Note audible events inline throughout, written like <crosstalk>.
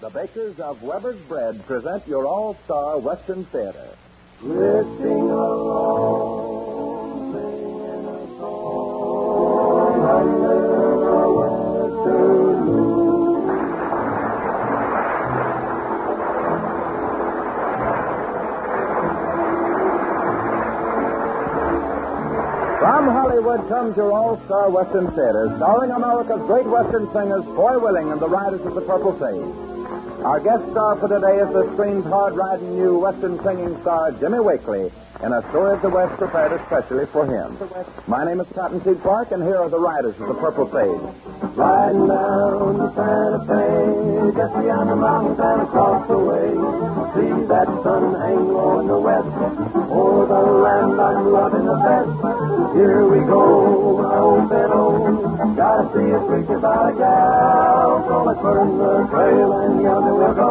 The bakers of Weber's Bread present your all-star Western Theater. Drifting along, singing a song under the western. From Hollywood comes your all-star Western Theater, starring America's great Western singers, Foy Willing and the Riders of the Purple Sage. Our guest star for today is the screen's hard-riding new Western singing star, Jimmy Wakely, in a story of the West prepared especially for him. My name is Cottonseed Clark, and here are the Riders of the Purple Sage. Riding down the Santa Fe, just beyond the mountains and across the way. See that sun hang in the west, o'er the land I'm loving the best. Here we go, old fellow, oh, gotta see a preacher about a the trail and yonder we'll go.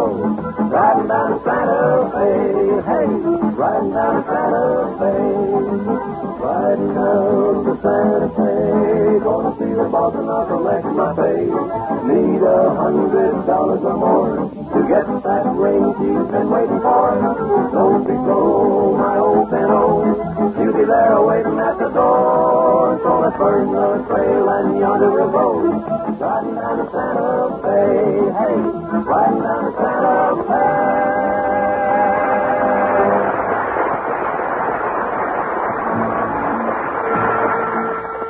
Riding down to Santa Fe, hey, riding down to Santa Fe. Riding down to Santa Fe, gonna see the boss and I'll collect my pay. Need a hundred dollars or more to get that ring she's been waiting for. Don't be slow, my old Santa. She'll be there waiting at the door. So let's the trail and yonder we'll go. Riding down to Santa Fe, hey, riding down to Santa Fe.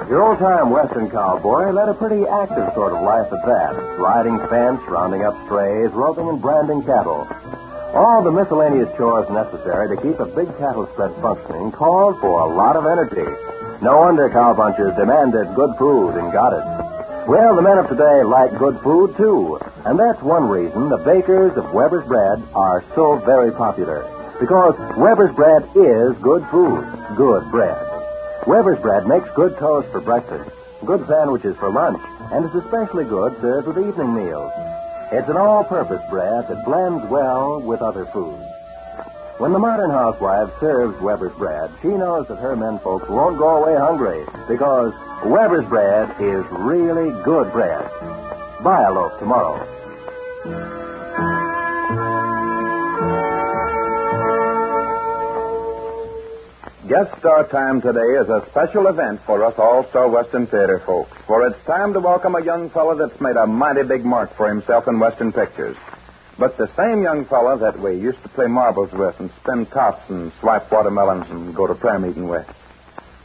Your old time Western cowboy led a pretty active sort of life at that, riding fence, rounding up strays, roping and branding cattle. All the miscellaneous chores necessary to keep a big cattle spread functioning called for a lot of energy. No wonder cowpunchers demanded good food and got it. Well, the men of today like good food too, and that's one reason the bakers of Weber's Bread are so very popular. Because Weber's Bread is good food, good bread. Weber's bread makes good toast for breakfast, good sandwiches for lunch, and is especially good served with evening meals. It's an all-purpose bread that blends well with other foods. When the modern housewife serves Weber's bread, she knows that her men folks won't go away hungry because Weber's bread is really good bread. Buy a loaf tomorrow. Guest star time today is a special event for us all-star Western Theater folks, for it's time to welcome a young fellow that's made a mighty big mark for himself in Western pictures. But the same young fellow that we used to play marbles with and spin tops and swipe watermelons and go to prayer meeting with.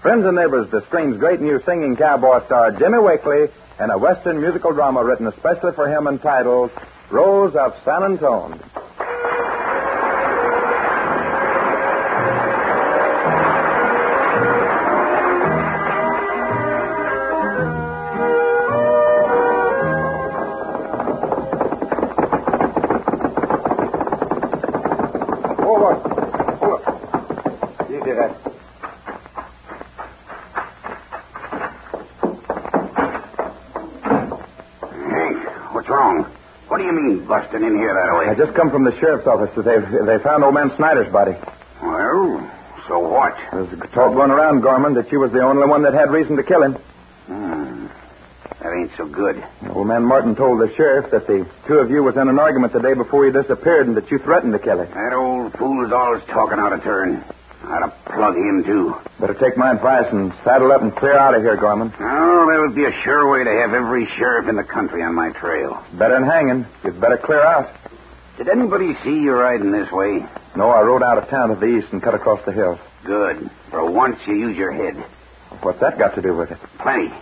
Friends and neighbors, the screen's great new singing cowboy star, Jimmy Wakely, in a Western musical drama written especially for him entitled Rose of San Antone. Come from the sheriff's office. They they found old man Snyder's body. Well, so what? There's talk going around, Gorman, that you was the only one that had reason to kill him. Hmm. That ain't so good. Old man Martin told the sheriff that the two of you was in an argument the day before he disappeared and that you threatened to kill him. That old fool is always talking out of turn. I'd have plug him, too. Better take my advice and saddle up and clear out of here, Gorman. Oh, that would be a sure way to have every sheriff in the country on my trail. Better than hanging. You'd better clear out. Did anybody see you riding this way? No, I rode out of town to the east and cut across the hills. Good. For once, you use your head. What's that got to do with it? Plenty.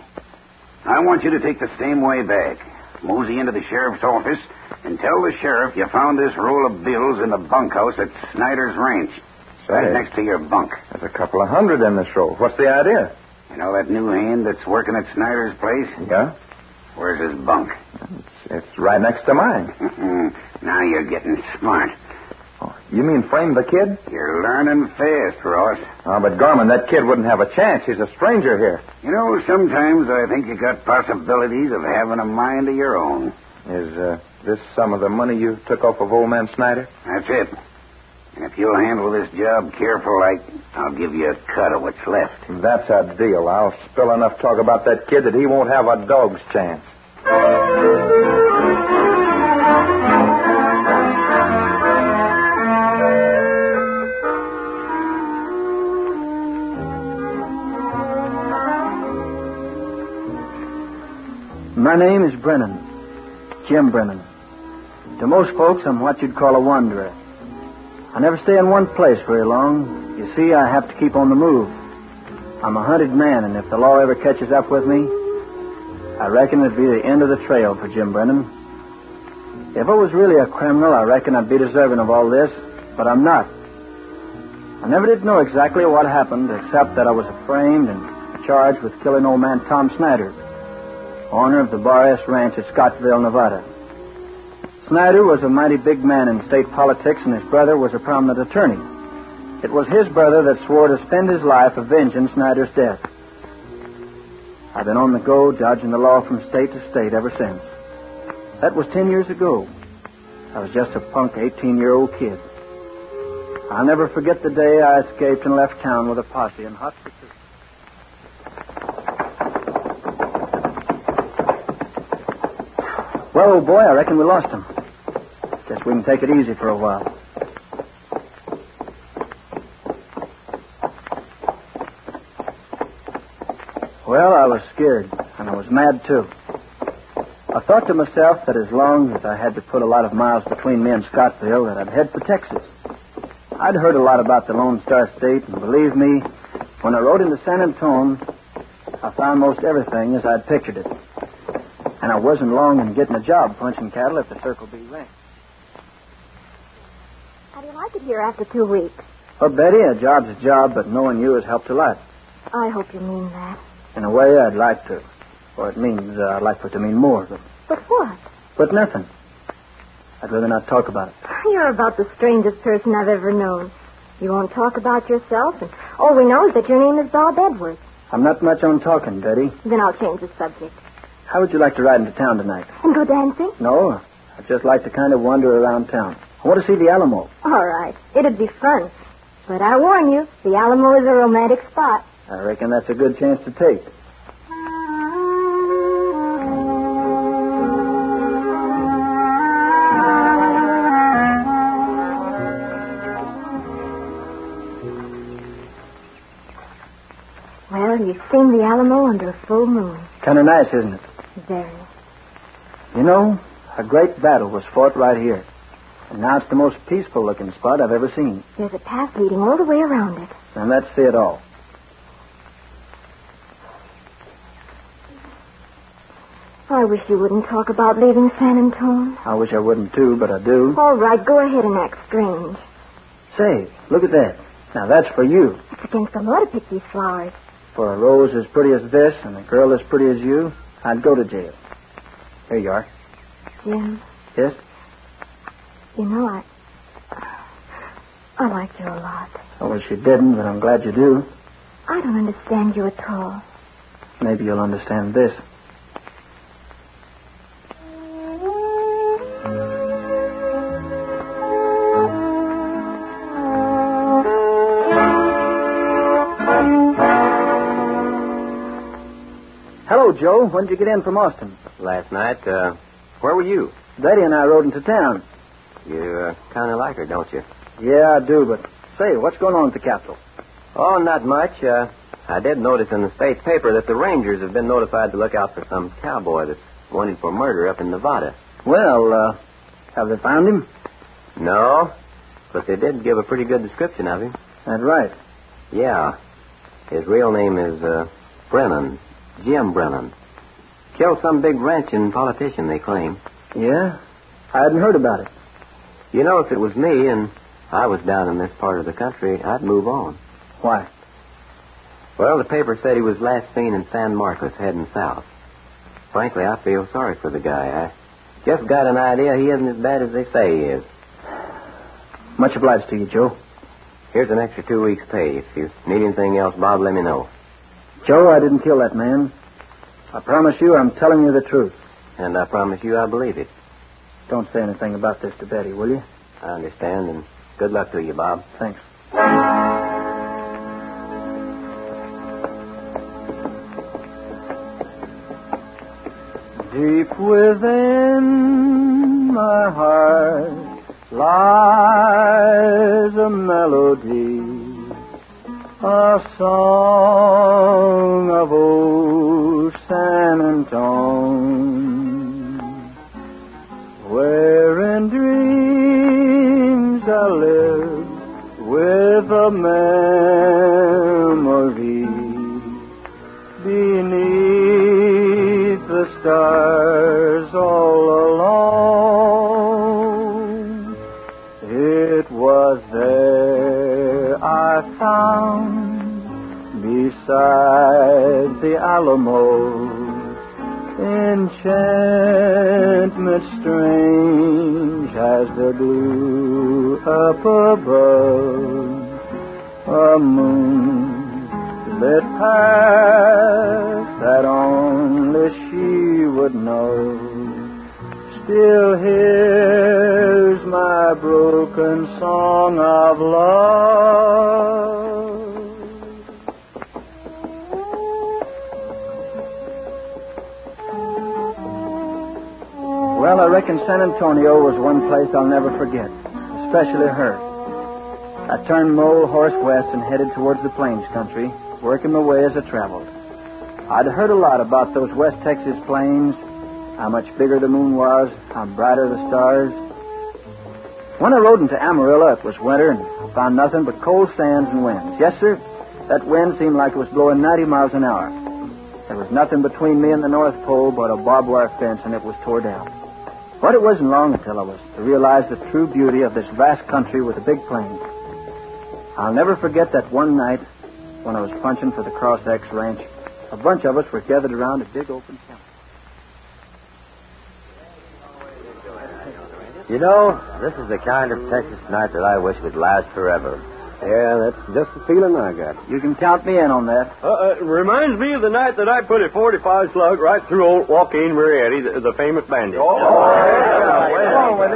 I want you to take the same way back. Mosey into the sheriff's office and tell the sheriff you found this roll of bills in the bunkhouse at Snyder's Ranch. Say, Right next to your bunk. There's a couple of hundred in this roll. What's the idea? You know that new hand that's working at Snyder's place? Yeah? Where's his bunk? It's right next to mine. Now you're getting smart. Oh, you mean frame the kid? You're learning fast, Ross. Oh, but Gorman, that kid wouldn't have a chance. He's a stranger here. You know, sometimes I think you got possibilities of having a mind of your own. Is uh, this some of the money you took off of old man Snyder? That's it. And if you'll handle this job careful like, I'll give you a cut of what's left. That's a deal. I'll spill enough talk about that kid that he won't have a dog's chance. Brennan. Jim Brennan. To most folks, I'm what you'd call a wanderer. I never stay in one place very long. You see, I have to keep on the move. I'm a hunted man, and if the law ever catches up with me, I reckon it'd be the end of the trail for Jim Brennan. If I was really a criminal, I reckon I'd be deserving of all this, but I'm not. I never did know exactly what happened, except that I was framed and charged with killing old man Tom Snyder, owner of the Bar S Ranch at Scottsville, Nevada. Snyder was a mighty big man in state politics, and his brother was a prominent attorney. It was his brother that swore to spend his life avenging Snyder's death. I've been on the go, dodging the law from state to state ever since. That was ten years ago. I was just a punk 18 year old kid. I'll never forget the day I escaped and left town with a posse in hot pursuit. Well, old boy, I reckon we lost him. Guess we can take it easy for a while. Well, I was scared, and I was mad, too. I thought to myself that as long as I had to put a lot of miles between me and Scottsville, that I'd head for Texas. I'd heard a lot about the Lone Star State, and believe me, when I rode into San Antone, I found most everything as I'd pictured it. And I wasn't long in getting a job punching cattle at the Circle B Ranch. How do you like it here after two weeks? Well, Betty, a job's a job, but knowing you has helped a lot. I hope you mean that. In a way, I'd like to. Or it means uh, I'd like for it to mean more, but, But what? but nothing. I'd rather not talk about it. You're about the strangest person I've ever known. You won't talk about yourself, and all we know is that your name is Bob Edwards. I'm not much on talking, Betty. Then I'll change the subject. How would you like to ride into town tonight? And go dancing? No, I'd just like to kind of wander around town. I want to see the Alamo. All right. It'd be fun. But I warn you, the Alamo is a romantic spot. I reckon that's a good chance to take. Well, you've seen the Alamo under a full moon. Kind of nice, isn't it? Very. You know, a great battle was fought right here. And now it's the most peaceful looking spot I've ever seen. There's a path leading all the way around it. And let's see it all. I wish you wouldn't talk about leaving San Antone. I wish I wouldn't too, but I do. All right, go ahead and act strange. Say, look at that. Now that's for you. It's against the law to pick these flowers. For a rose as pretty as this and a girl as pretty as you, I'd go to jail. Here you are. Jim, Yes? you know I. I like you a lot. I wish you didn't, but I'm glad you do. I don't understand you at all. Maybe you'll understand this. Joe. When did you get in from Austin? Last night, uh, where were you? Betty and I rode into town. You uh, kind of like her, don't you? Yeah, I do, but say, what's going on at the Capitol? Oh, not much. Uh, I did notice in the state paper that the Rangers have been notified to look out for some cowboy that's wanted for murder up in Nevada. Well, uh, have they found him? No, but they did give a pretty good description of him. That's right. Yeah. His real name is uh, Brennan. Jim Brennan. Killed some big ranching politician, they claim. Yeah? I hadn't heard about it. You know, if it was me and I was down in this part of the country, I'd move on. Why? Well, the paper said he was last seen in San Marcos heading south. Frankly, I feel sorry for the guy. I just got an idea he isn't as bad as they say he is. Much obliged to you, Joe. Here's an extra two weeks' pay. If you need anything else, Bob, let me know. Joe, I didn't kill that man. I promise you I'm telling you the truth. And I promise you I believe it. Don't say anything about this to Betty, will you? I understand, and good luck to you, Bob. Thanks. Deep within my heart lies a melody, a song of old San Antone. and dreams I live with a memory beneath the stars all alone. It was there I found beside the Alamo enchantment strange as the blue up above a moon lit path that only she would know. Still hears my broken song of love reckon San Antonio was one place I'll never forget, especially her. I turned Mole Horse west and headed towards the Plains country, working my way as I traveled. I'd heard a lot about those West Texas plains, how much bigger the moon was, how brighter the stars. When I rode into Amarillo, it was winter, and I found nothing but cold sands and winds. Yes, sir, that wind seemed like it was blowing 90 miles an hour. There was nothing between me and the North Pole but a barbed wire fence, and it was tore down. But it wasn't long until I was to realize the true beauty of this vast country with the big plains. I'll never forget that one night when I was punching for the Cross X Ranch. A bunch of us were gathered around a big open camp. You know, this is the kind of Texas night that I wish would last forever. Yeah, that's just the feeling I got. You can count me in on that. Uh, uh, reminds me of the night that I put a 45 slug right through old Joaquin Marietti, the, the famous bandit. Oh,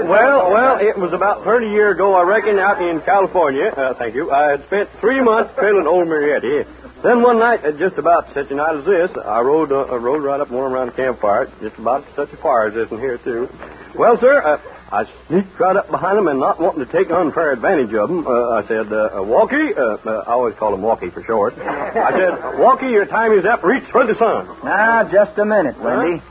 Well, well, it was about 30 years ago, I reckon, out in California. Uh, thank you. I had spent three months trailing old Marietti. Then one night, uh, just about such a night as this, I rode, uh, rode right up warm around the campfire, just about such a fire as this in here, too. Well, sir, uh, I sneaked right up behind him and not wanting to take unfair advantage of him, uh, I said, uh, uh, Walkie, uh, uh, I always call him Walkie for short. I said, Walkie, your time is up. Reach for the sun. Now, just a minute, Windy.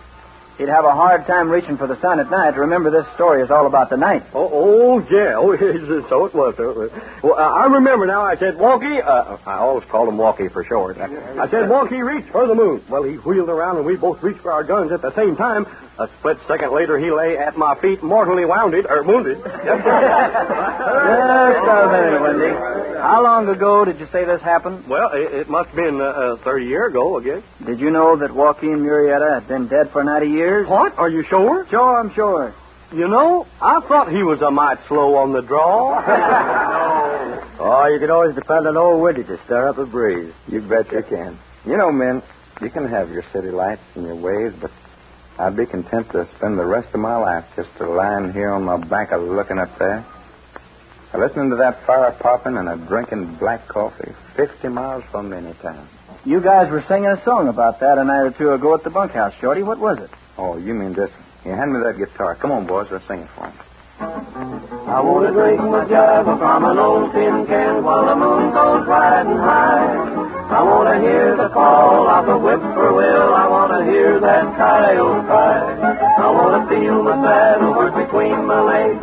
He'd have a hard time reaching for the sun at night. Remember, this story is all about the night. Oh, oh yeah. Oh, <laughs> so it was. So it was. Well, uh, I remember now. I said, Walkie. Uh, I always called him Walkie for short. I, I said, Walkie, reach for the moon. Well, he wheeled around and we both reached for our guns at the same time. A split second later, he lay at my feet, mortally wounded or wounded. Just a minute, Windy. How long ago did you say this happened? well, it, it must have been uh, uh, 30 years ago, I guess. Did you know that Joaquin Murrieta had been dead for 90 years? What? Are you sure? Sure, I'm sure. You know, I thought he was a mite slow on the draw. <laughs> no. Oh, you can always depend on old Windy to stir up a breeze. You bet you can. You know, men, you can have your city lights and your ways, but I'd be content to spend the rest of my life just lying here on my back a looking up there. Listening to that fire popping and a drinking black coffee 50 miles from any town. You guys were singing a song about that a night or two ago at the bunkhouse, Shorty. What was it? Oh, you mean this? Here, hand me that guitar. Come on, boys, let's sing it for him. I want to drink my java from an old tin can while the moon goes riding high. I want to hear the call of the whippoorwill. I want to hear that coyote cry. I want to feel my saddle work between my legs,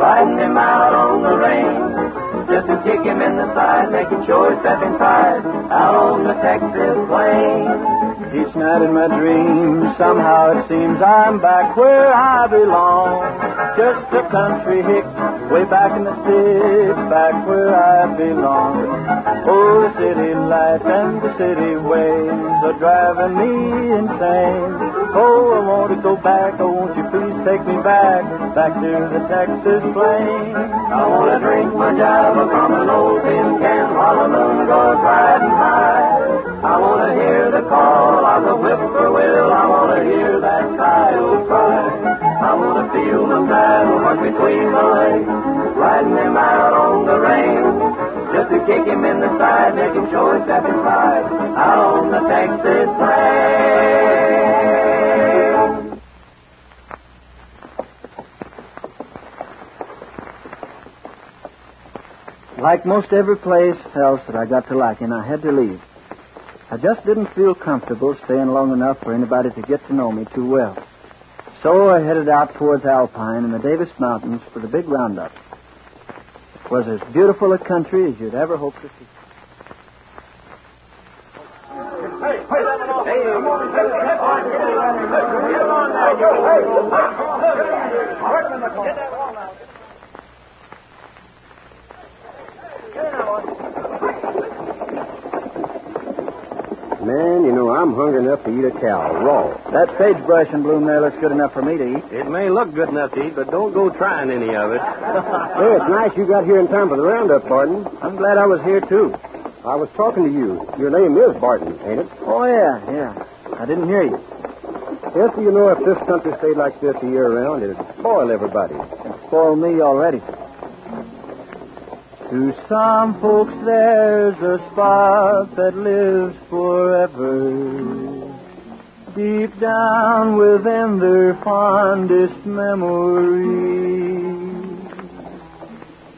riding him out on the range. Just to kick him in the side, making sure he's stepping tight out on the Texas plains. Each night in my dreams, somehow it seems I'm back where I belong. Just a country hick, way back in the sticks, back where I belong. Oh, the city lights and the city ways are driving me insane. Oh, I want to go back, oh, won't you please take me back, back to the Texas plains. I want to drink my java from an old tin can while the moon goes riding high. I want to hear the call of the whippoorwill. I want to hear that coyote cry. I want to feel the saddle work between my legs, riding him out on the range. Just to kick him in the side, making sure he's stepping inside, out on the Texas plains. Like most every place else that I got to liking, I had to leave. I just didn't feel comfortable staying long enough for anybody to get to know me too well. So I headed out towards Alpine and the Davis Mountains for the big roundup. It was as beautiful a country as you'd ever hope to see. Man, you know, I'm hungry enough to eat a cow raw. That sagebrush and blue mare looks good enough for me to eat. It may look good enough to eat, but don't go trying any of it. <laughs> Hey, it's nice you got here in time for the roundup, Barton. I'm glad I was here, too. I was talking to you. Your name is Barton, ain't it? Oh, yeah, yeah. I didn't hear you. Yes, you know, if this country stayed like this the year round, it'd spoil everybody. It spoiled me already. To some folks, there's a spark that lives forever. Deep down within their fondest memories.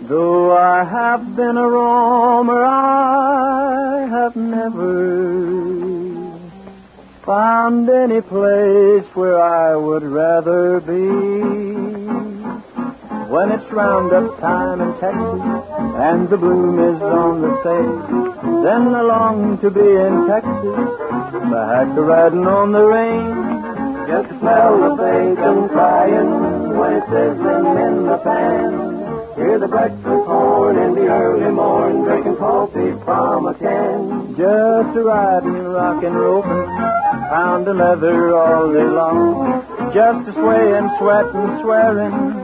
Though I have been a roamer, I have never found any place where I would rather be. When it's roundup time in Texas and the bloom is on the sage, then I long to be in Texas, back to riding on the range. Just smell the bacon frying when it's sizzling in the pan. Hear the breakfast horn in the early morn, drinking coffee from a can. Just a riding, rockin', roping, pounding leather all day long. Just a swaying, sweating, swearing,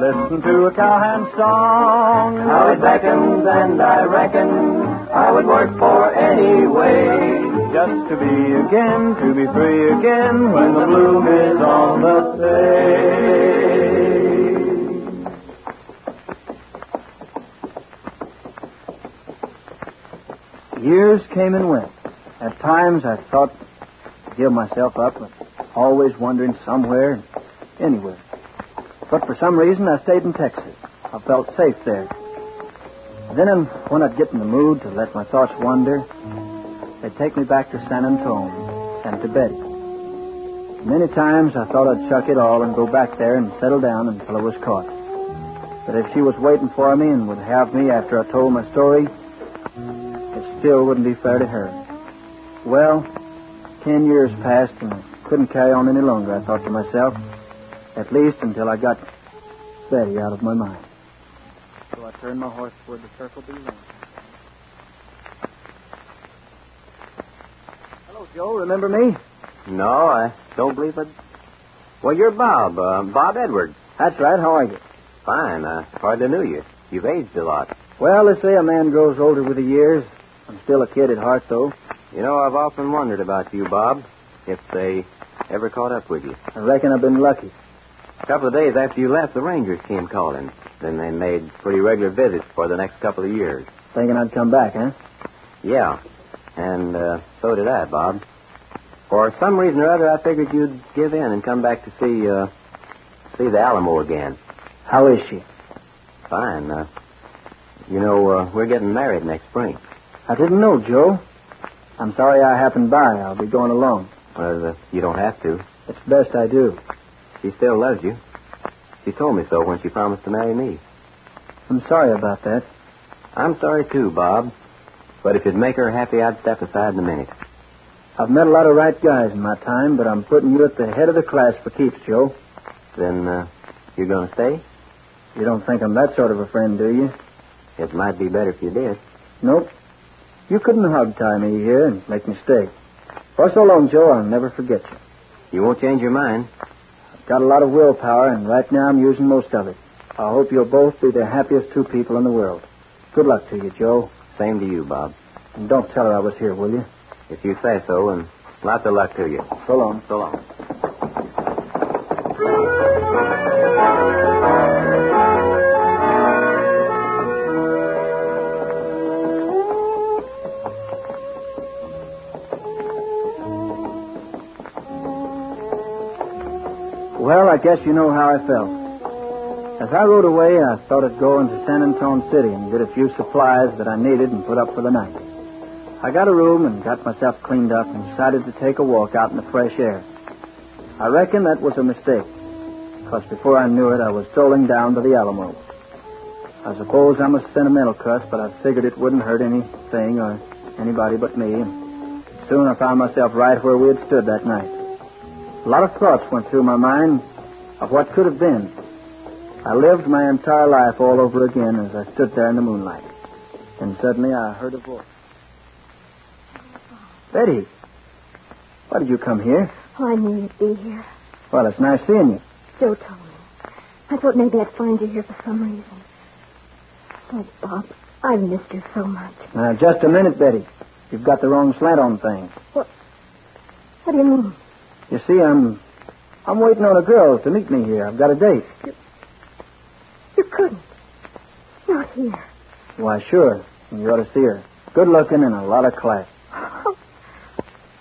listen to a cowhand song. How it beckons, and I reckon I would work for any way. Just to be again, to be free again, when the bloom is on the stage. Years came and went. At times I thought to give myself up, but always wondering somewhere, anywhere. But for some reason I stayed in Texas. I felt safe there. Then when I'd get in the mood to let my thoughts wander, they'd take me back to San Antone and to Betty. Many times I thought I'd chuck it all and go back there and settle down until I was caught. But if she was waiting for me and would have me after I told my story, it still wouldn't be fair to her. Well, ten years passed and I couldn't carry on any longer, I thought to myself. At least until I got Betty out of my mind. So I turned my horse toward the Circle B Ranch. Hello, Joe. Remember me? No, I don't believe it. Well, you're Bob, uh, Bob Edwards. That's right. How are you? Fine. I hardly knew you. You've aged a lot. Well, they say a man grows older with the years. I'm still a kid at heart, though. You know, I've often wondered about you, Bob, if they ever caught up with you. I reckon I've been lucky. A couple of days after you left, the Rangers came calling. Then they made pretty regular visits for the next couple of years. Thinking I'd come back, huh? Yeah. And uh, so did I, Bob. For some reason or other, I figured you'd give in and come back to see uh, see the Alamo again. How is she? Fine. Uh, you know, uh, we're getting married next spring. I didn't know, Joe. I'm sorry I happened by. I'll be going alone. Well, uh, you don't have to. It's best I do. She still loves you. She told me so when she promised to marry me. I'm sorry about that. I'm sorry too, Bob. But if it'd make her happy, I'd step aside in a minute. I've met a lot of right guys in my time, but I'm putting you at the head of the class for keeps, Joe. Then uh, you're going to stay? You don't think I'm that sort of a friend, do you? It might be better if you did. Nope. You couldn't hog tie me here and make me stay. For so long, Joe, I'll never forget you. You won't change your mind. Got a lot of willpower, and right now I'm using most of it. I hope you'll both be the happiest two people in the world. Good luck to you, Joe. Same to you, Bob. And don't tell her I was here, will you? If you say so, and lots of luck to you. So long. So long. Well, I guess you know how I felt. As I rode away, I thought I'd go into San Antone City and get a few supplies that I needed and put up for the night. I got a room and got myself cleaned up and decided to take a walk out in the fresh air. I reckon that was a mistake. Because before I knew it, I was strolling down to the Alamo. I suppose I'm a sentimental cuss, but I figured it wouldn't hurt anything or anybody but me. And soon I found myself right where we had stood that night. A lot of thoughts went through my mind of what could have been. I lived my entire life all over again as I stood there in the moonlight. And suddenly I heard a voice. Betty, why did you come here? Oh, I knew you'd be here. Well, it's nice seeing you. Joe told me. I thought maybe I'd find you here for some reason. Oh, Bob, I've missed you so much. Now, just a minute, Betty. You've got the wrong slant on things. What? What do you mean? You see, I'm I'm waiting on a girl to meet me here. I've got a date. You couldn't. Not here. Why, sure. You ought to see her. Good looking and a lot of class. How,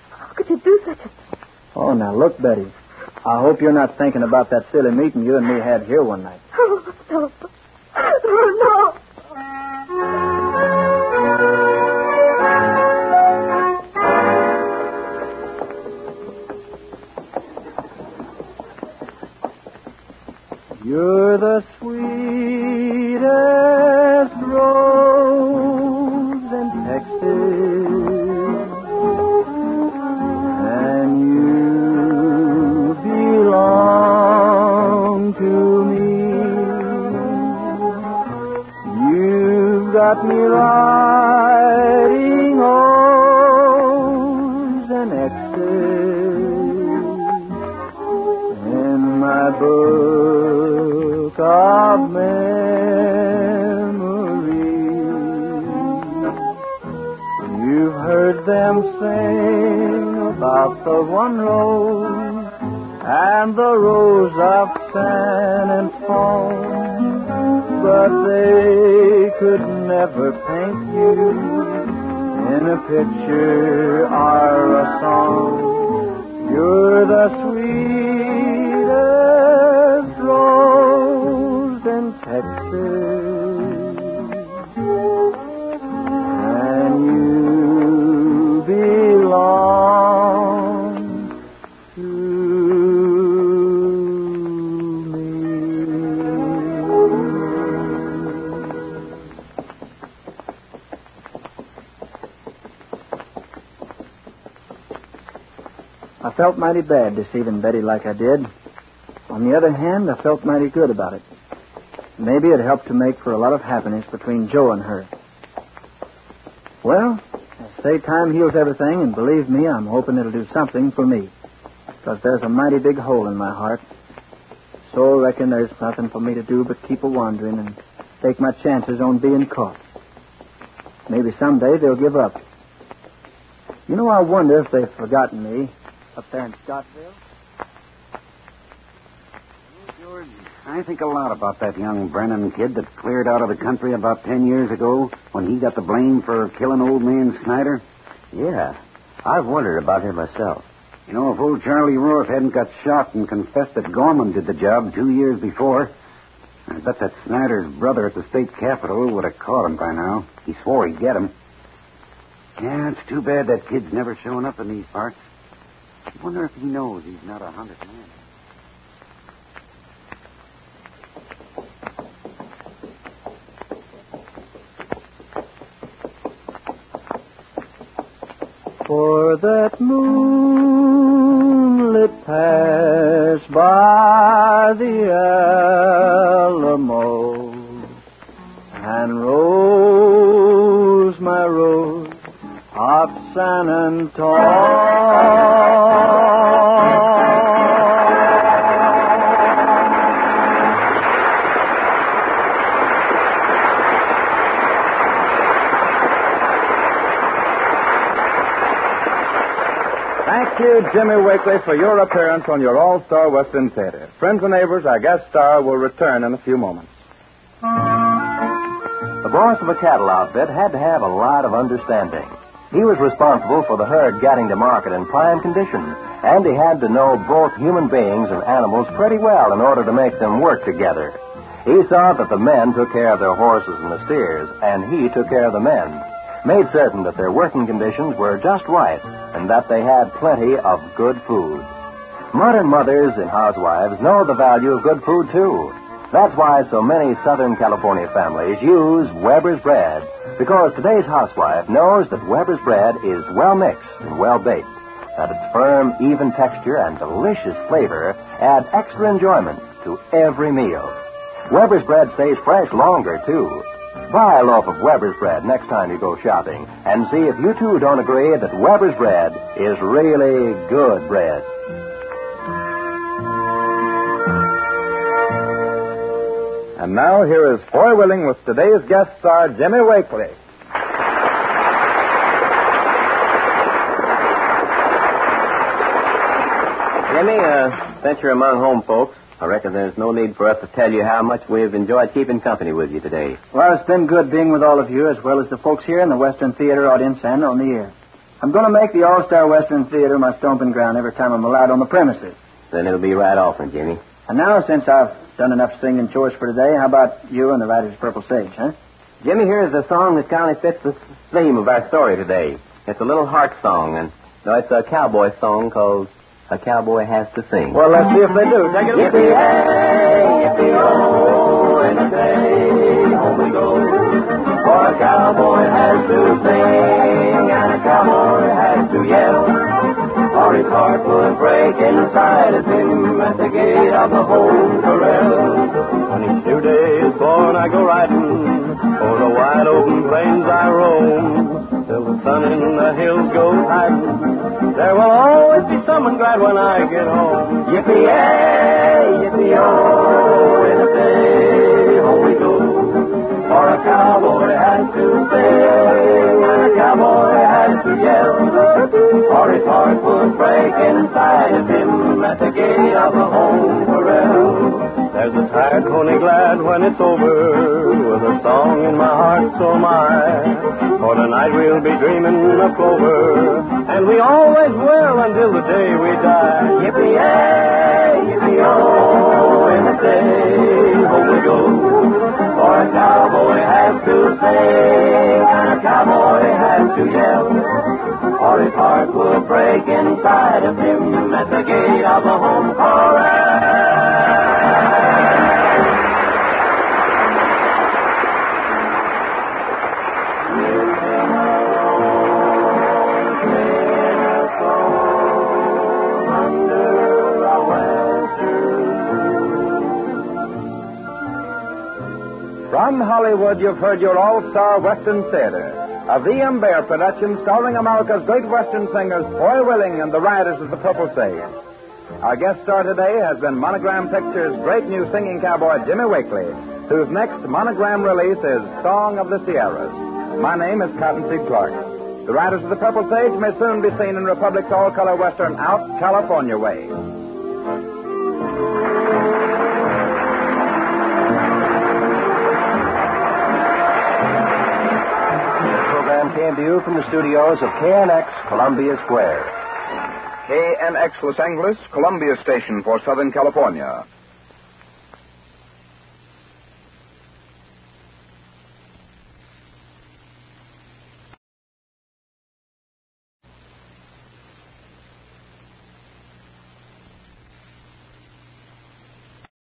how could you do such a thing? Oh, now look, Betty. I hope you're not thinking about that silly meeting you and me had here one night. Oh, oh no. Oh, You're the sweetest rose in Texas, and you belong to me. You've got me riding O's and X's in my book of memories. You've heard them sing about the one rose and the rose of San Antonio, but they could never paint you in a picture or a song. You're the sweetest and you belong to me. I felt mighty bad deceiving Betty like I did. On the other hand, I felt mighty good about it. Maybe it helped to make for a lot of happiness between Joe and her. Well, say time heals everything, and believe me, I'm hoping it'll do something for me. Because there's a mighty big hole in my heart. So I reckon there's nothing for me to do but keep a wandering and take my chances on being caught. Maybe someday they'll give up. You know, I wonder if they've forgotten me up there in Scottsville. I think a lot about that young Brennan kid that cleared out of the country about ten years ago when he got the blame for killing old man Snyder. Yeah, I've wondered about him myself. You know, if old Charlie Roth hadn't got shot and confessed that Gorman did the job two years before, I bet that Snyder's brother at the state capitol would have caught him by now. He swore he'd get him. Yeah, it's too bad that kid's never shown up in these parts. I wonder if he knows he's not a hunted man. For that moonlit pass by the Alamo and rose my rose of San Antonio. Jimmy Wakely, for your appearance on your All Star Western Theater. Friends and neighbors, our guest star will return in a few moments. The boss of a cattle outfit had to have a lot of understanding. He was responsible for the herd getting to market in prime condition, and he had to know both human beings and animals pretty well in order to make them work together. He saw that the men took care of their horses and the steers, and he took care of the men, made certain that their working conditions were just right, and that they had plenty of good food. Modern mothers and housewives know the value of good food, too. That's why so many Southern California families use Weber's bread, because today's housewife knows that Weber's bread is well mixed and well baked, that its firm, even texture and delicious flavor add extra enjoyment to every meal. Weber's bread stays fresh longer, too. Buy a loaf of Weber's bread next time you go shopping and see if you too don't agree that Weber's bread is really good bread. And now here is Foy Willing with today's guest star, Jimmy Wakely. Jimmy, uh, since you're among home folks, I reckon there's no need for us to tell you how much we've enjoyed keeping company with you today. Well, it's been good being with all of you, as well as the folks here in the Western Theater audience and on the air. I'm going to make the All Star Western Theater my stomping ground every time I'm allowed on the premises. Then it'll be right often, Jimmy. And now, since I've done enough singing chores for today, how about you and the Riders of Purple Sage, huh? Jimmy, here's a song that kind of fits the theme of our story today. It's a little heart song, and no, it's a cowboy song called "A Cowboy Has to Sing." Well, let's see if they do. Take it away. Yippee-oh, in a day, home we go. For a cowboy has to sing, and a cowboy has to yell. Or his heart would break inside of him at the gate of the home corral. On each new day is born, I go riding. O'er the wide open plains I roam. Till the sun in the hills goes hiding. There will always be someone glad when I get home. Yippee-yay, yippee-oh, in a day, home we go. For a cowboy has to sing, and a cowboy has to yell. Or his heart would break inside of him at the gate of the home corral. There's a tired pony glad when it's over, with a song in my heart so am I. For tonight we'll be dreaming of clover, and we always will until the day we die. Yippee-yay, yippee-oh, in the day, home we go. For a cowboy has to sing, and a cowboy has to yell. Or his heart will break inside of him at the gate of the home corral. From Hollywood, you've heard your all-star Western Theater, a V.M. Bear production starring America's great Western singers Foy Willing and the Riders of the Purple Sage. Our guest star today has been Monogram Pictures' great new singing cowboy Jimmy Wakely, whose next monogram release is Song of the Sierras. My name is Cottonseed Clark. The Riders of the Purple Sage may soon be seen in Republic's all-color Western Out California Way. To you from the studios of KNX Columbia Square. KNX Los Angeles, Columbia Station for Southern California.